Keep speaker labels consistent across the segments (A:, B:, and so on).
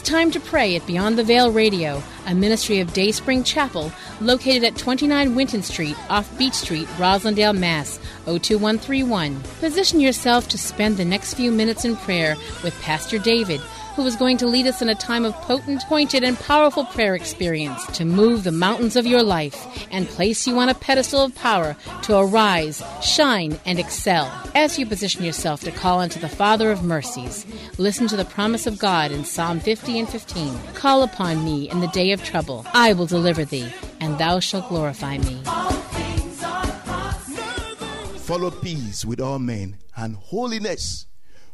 A: It's time to pray at Beyond the Veil Radio, a ministry of Dayspring Chapel located at 29 Winton Street off Beach Street, Roslindale, Mass. 02131. Position yourself to spend the next few minutes in prayer with Pastor David, who is going to lead us in a time of potent, pointed, and powerful prayer experience to move the mountains of your life and place you on a pedestal of power to arise, shine, and excel. As you position yourself to call unto the Father of mercies, listen to the promise of God in Psalm 50 and 15. Call upon me in the day of trouble. I will deliver thee, and thou shalt glorify me.
B: Follow peace with all men and holiness,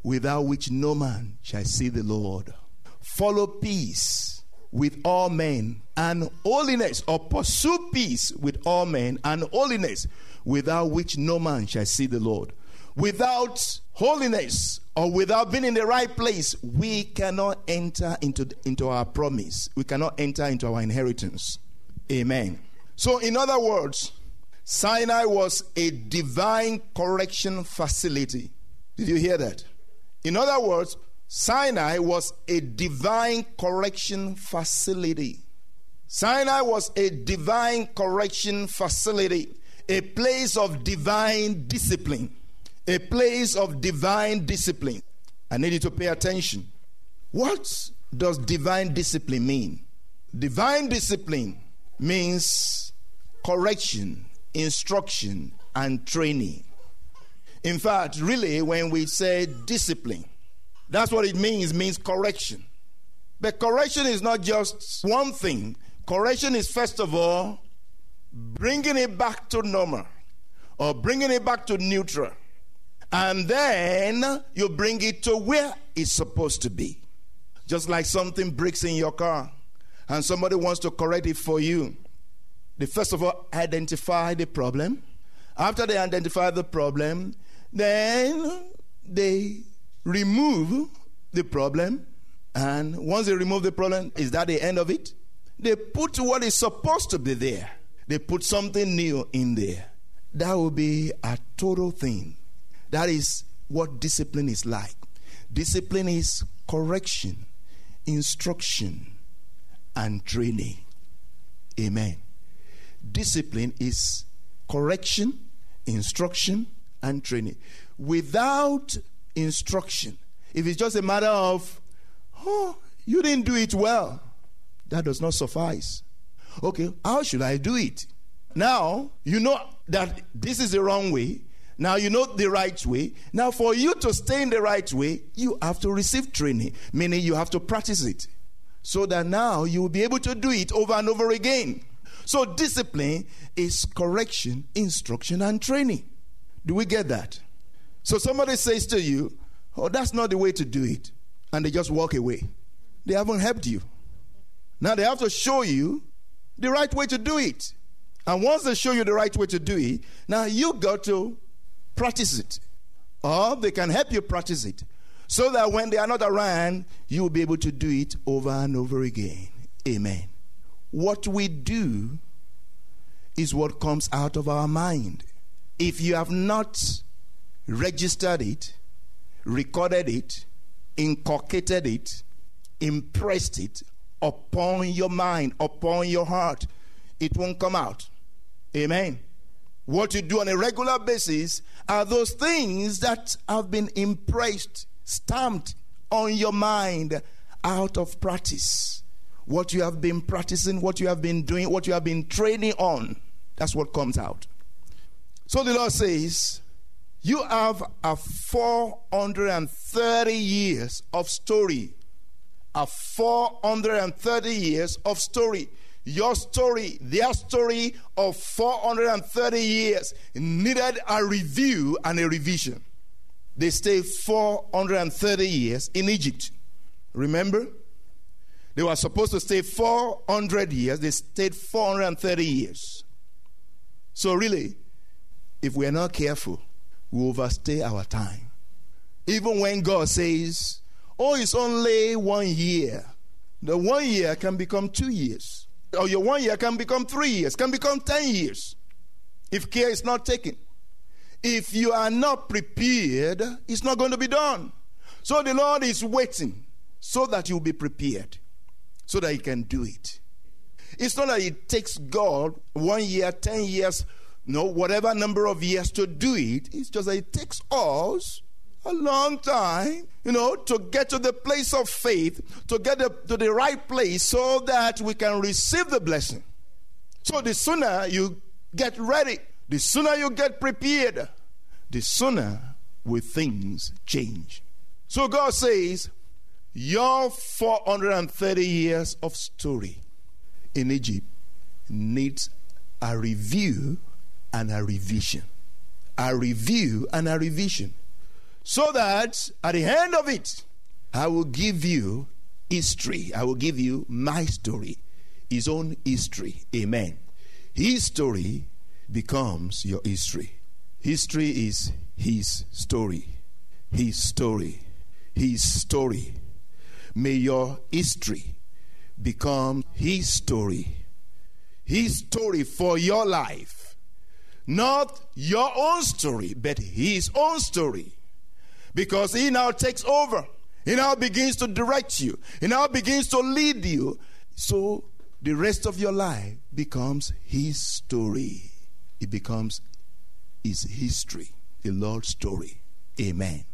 B: without which no man shall see the Lord. Follow peace with all men and holiness, or pursue peace with all men and holiness, without which no man shall see the Lord. Without holiness or without being in the right place, we cannot enter into, into our promise. We cannot enter into our inheritance. Amen. So, in other words, Sinai was a divine correction facility. Did you hear that? In other words, Sinai was a divine correction facility. Sinai was a divine correction facility, a place of divine discipline. A place of divine discipline. I need you to pay attention. What does divine discipline mean? Divine discipline means correction, instruction, and training. In fact, really, when we say discipline, that's what it means, means correction. But correction is not just one thing. Correction is, first of all, bringing it back to normal or bringing it back to neutral. And then you bring it to where it's supposed to be. Just like something breaks in your car and somebody wants to correct it for you. They first of all identify the problem. After they identify the problem, then they remove the problem. And once they remove the problem, is that the end of it? They put what is supposed to be there. They put something new in there. That will be a total thing. That is what discipline is like. Discipline is correction, instruction, and training. Amen. Discipline is correction, instruction, and training. Without instruction, if it's just a matter of, oh, you didn't do it well, that does not suffice. Okay, how should I do it? Now, you know that this is the wrong way. Now you know the right way. Now, for you to stay in the right way, you have to receive training, meaning you have to practice it. So that now you will be able to do it over and over again. So, discipline is correction, instruction, and training. Do we get that? So, somebody says to you, Oh, that's not the way to do it. And they just walk away. They haven't helped you. Now, they have to show you the right way to do it. And once they show you the right way to do it, now you got to practice it. Or they can help you practice it. So that when they are not around, you will be able to do it over and over again. Amen. What we do is what comes out of our mind. If you have not registered it, recorded it, inculcated it, impressed it upon your mind, upon your heart, it won't come out. Amen. What you do on a regular basis are those things that have been impressed, stamped on your mind out of practice. What you have been practicing, what you have been doing, what you have been training on, that's what comes out. So the Lord says, You have a 430 years of story. A 430 years of story. Your story, their story of 430 years needed a review and a revision. They stayed 430 years in Egypt. Remember? They were supposed to stay 400 years, they stayed 430 years. So, really, if we are not careful, we overstay our time. Even when God says, Oh, it's only one year, the one year can become two years. Or your one year can become three years, can become 10 years if care is not taken. If you are not prepared, it's not going to be done. So the Lord is waiting so that you'll be prepared, so that He can do it. It's not that it takes God one year, 10 years, no, whatever number of years to do it. It's just that it takes us a long time, you know, to get to the place of faith, to get the, to the right place so that we can receive the blessing. So the sooner you get ready, the sooner you get prepared, the sooner will things change. So God says, Your 430 years of story in Egypt needs a review and a revision. A review and a revision. So that at the end of it, I will give you history. I will give you my story, his own history. Amen. His story becomes your history. History is his story. His story. His story. May your history become his story. His story for your life. Not your own story, but his own story. Because he now takes over. He now begins to direct you. He now begins to lead you. So the rest of your life becomes his story. It becomes his history, the Lord's story. Amen.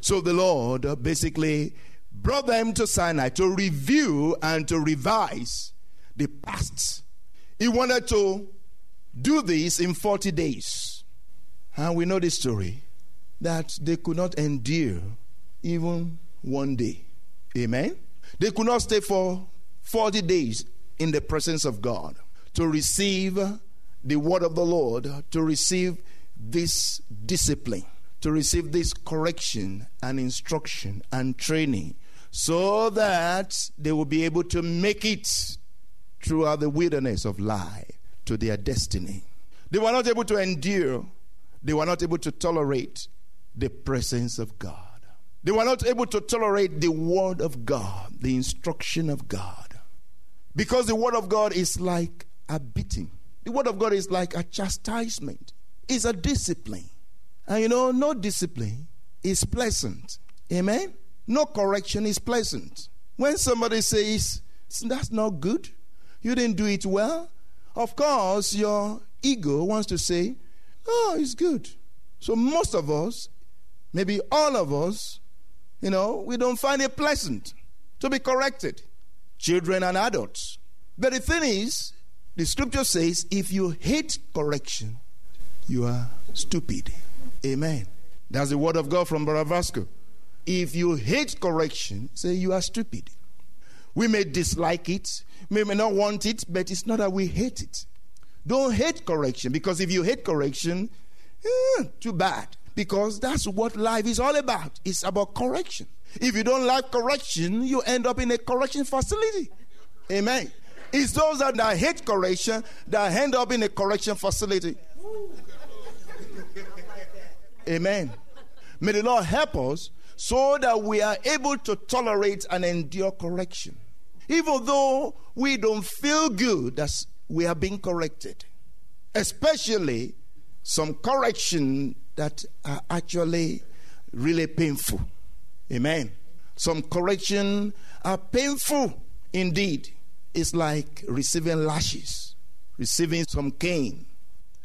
B: So the Lord basically brought them to Sinai to review and to revise the past. He wanted to do this in 40 days. And we know the story that they could not endure even one day. Amen. They could not stay for 40 days in the presence of God to receive the word of the Lord, to receive this discipline, to receive this correction and instruction and training, so that they will be able to make it throughout the wilderness of life to their destiny. They were not able to endure, they were not able to tolerate the presence of God. They were not able to tolerate the word of God, the instruction of God. Because the word of God is like a beating, the word of God is like a chastisement, it's a discipline. And you know, no discipline is pleasant. Amen? No correction is pleasant. When somebody says, that's not good, you didn't do it well, of course, your ego wants to say, oh, it's good. So most of us, maybe all of us, you know, we don't find it pleasant to be corrected, children and adults. But the thing is, the scripture says, if you hate correction, you are stupid. Amen. That's the word of God from Brother Vasco. If you hate correction, say you are stupid. We may dislike it, we may not want it, but it's not that we hate it. Don't hate correction because if you hate correction, eh, too bad. Because that's what life is all about. It's about correction. If you don't like correction, you end up in a correction facility. Amen. It's those that, that hate correction that end up in a correction facility. Amen. May the Lord help us so that we are able to tolerate and endure correction. Even though we don't feel good that we are being corrected, especially some correction that are actually really painful. Amen. Some correction are painful indeed. It's like receiving lashes, receiving some cane.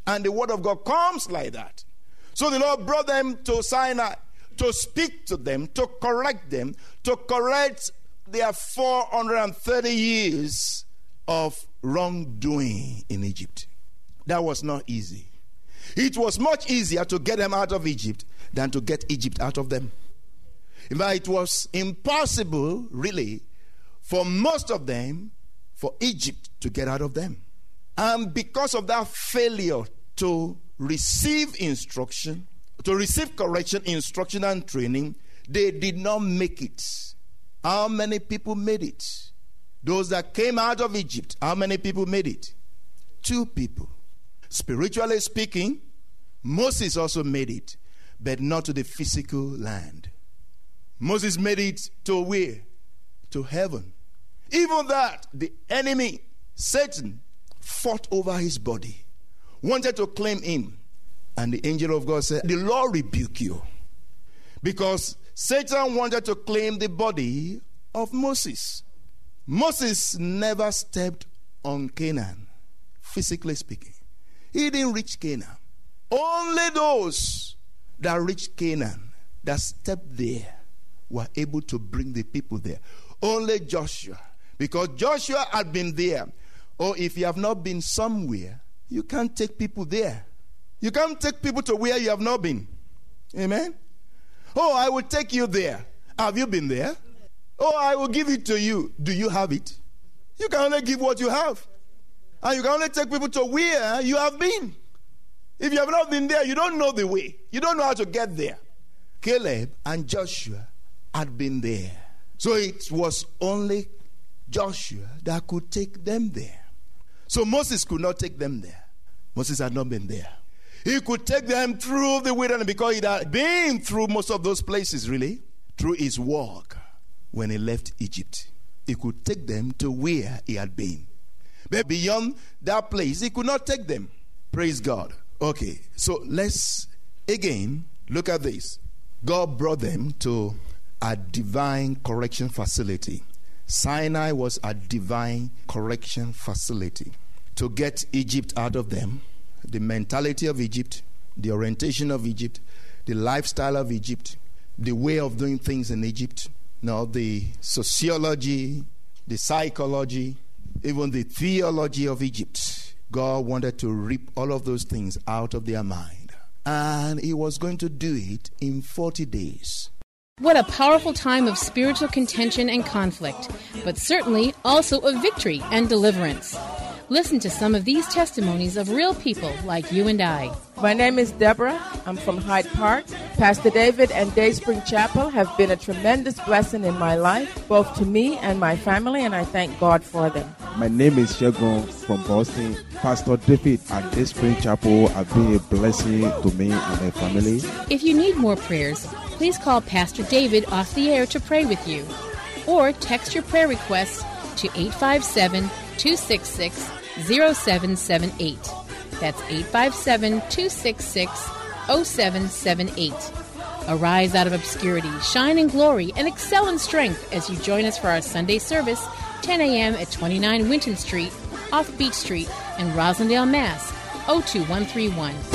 B: And the word of God comes like that. So the Lord brought them to Sinai to speak to them, to correct them, to correct their 430 years of wrongdoing in Egypt. That was not easy. It was much easier to get them out of Egypt than to get Egypt out of them. In fact, it was impossible, really, for most of them, for Egypt to get out of them. And because of that failure to receive instruction, to receive correction, instruction, and training, they did not make it. How many people made it? Those that came out of Egypt, how many people made it? Two people. Spiritually speaking, Moses also made it, but not to the physical land. Moses made it to where? To heaven. Even that, the enemy, Satan, fought over his body, wanted to claim him. And the angel of God said, The Lord rebuke you. Because Satan wanted to claim the body of Moses. Moses never stepped on Canaan, physically speaking. He didn't reach Canaan. Only those that reached Canaan, that stepped there, were able to bring the people there. Only Joshua, because Joshua had been there. Or oh, if you have not been somewhere, you can't take people there. You can't take people to where you have not been. Amen? Oh, I will take you there. Have you been there? Oh, I will give it to you. Do you have it? You can only give what you have. And you can only take people to where you have been. If you have not been there, you don't know the way. You don't know how to get there. Caleb and Joshua had been there. So it was only Joshua that could take them there. So Moses could not take them there. Moses had not been there. He could take them through the wilderness because he had been through most of those places, really, through his walk when he left Egypt. He could take them to where he had been. But beyond that place, he could not take them. Praise God. Okay, so let's again look at this. God brought them to a divine correction facility. Sinai was a divine correction facility to get Egypt out of them the mentality of Egypt, the orientation of Egypt, the lifestyle of Egypt, the way of doing things in Egypt, now the sociology, the psychology, even the theology of Egypt. God wanted to rip all of those things out of their mind. And He was going to do it in 40 days.
A: What a powerful time of spiritual contention and conflict, but certainly also of victory and deliverance. Listen to some of these testimonies of real people like you and I.
C: My name is Deborah. I'm from Hyde Park. Pastor David and Dayspring Chapel have been a tremendous blessing in my life, both to me and my family, and I thank God for them.
D: My name is Shegun from Boston. Pastor David and Dayspring Chapel have been a blessing to me and my family.
A: If you need more prayers, please call Pastor David off the air to pray with you, or text your prayer requests to 857 266 0778. That's 857 266 0778. Arise out of obscurity, shine in glory, and excel in strength as you join us for our Sunday service, 10 a.m. at 29 Winton Street, off Beach Street in Roslindale, Mass. 02131.